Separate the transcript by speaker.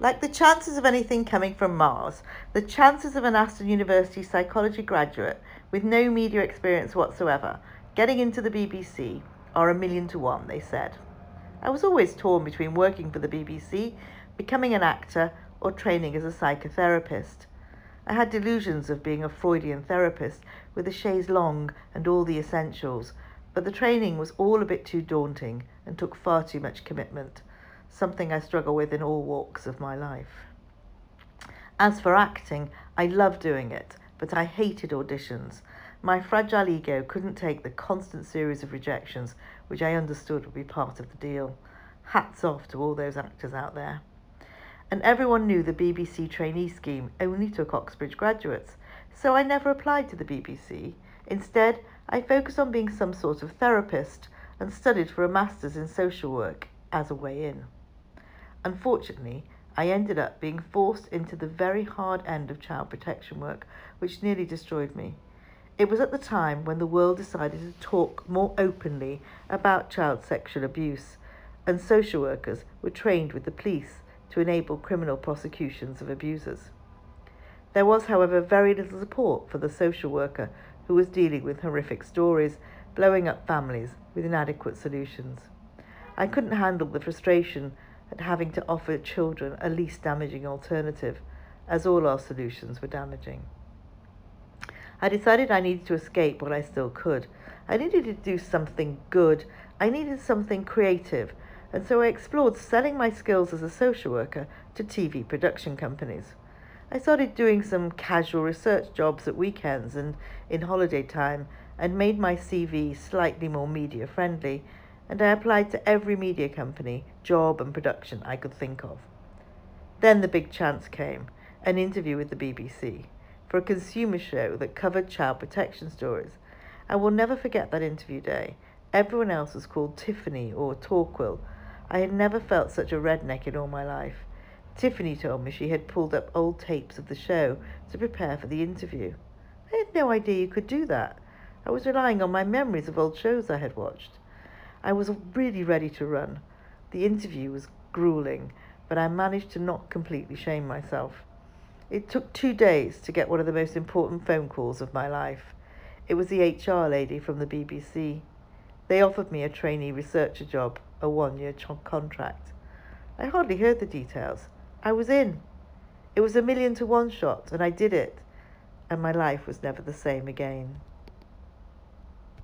Speaker 1: Like the chances of anything coming from Mars, the chances of an Aston University psychology graduate with no media experience whatsoever getting into the BBC are a million to one, they said. I was always torn between working for the BBC, becoming an actor, or training as a psychotherapist. I had delusions of being a Freudian therapist with a chaise longue and all the essentials, but the training was all a bit too daunting and took far too much commitment something I struggle with in all walks of my life. As for acting, I love doing it, but I hated auditions. My fragile ego couldn't take the constant series of rejections, which I understood would be part of the deal. Hats off to all those actors out there. And everyone knew the BBC trainee scheme only took Oxbridge graduates, so I never applied to the BBC. Instead, I focused on being some sort of therapist and studied for a master's in social work as a way in. Unfortunately, I ended up being forced into the very hard end of child protection work, which nearly destroyed me. It was at the time when the world decided to talk more openly about child sexual abuse, and social workers were trained with the police to enable criminal prosecutions of abusers. There was, however, very little support for the social worker who was dealing with horrific stories, blowing up families with inadequate solutions. I couldn't handle the frustration at having to offer children a least damaging alternative, as all our solutions were damaging. I decided I needed to escape while I still could. I needed to do something good. I needed something creative. And so I explored selling my skills as a social worker to TV production companies. I started doing some casual research jobs at weekends and in holiday time and made my CV slightly more media friendly and I applied to every media company, job, and production I could think of. Then the big chance came an interview with the BBC for a consumer show that covered child protection stories. I will never forget that interview day. Everyone else was called Tiffany or Torquil. I had never felt such a redneck in all my life. Tiffany told me she had pulled up old tapes of the show to prepare for the interview. I had no idea you could do that. I was relying on my memories of old shows I had watched. I was really ready to run. The interview was grueling, but I managed to not completely shame myself. It took two days to get one of the most important phone calls of my life. It was the HR lady from the BBC. They offered me a trainee researcher job, a one year contract. I hardly heard the details. I was in. It was a million to one shot, and I did it. And my life was never the same again.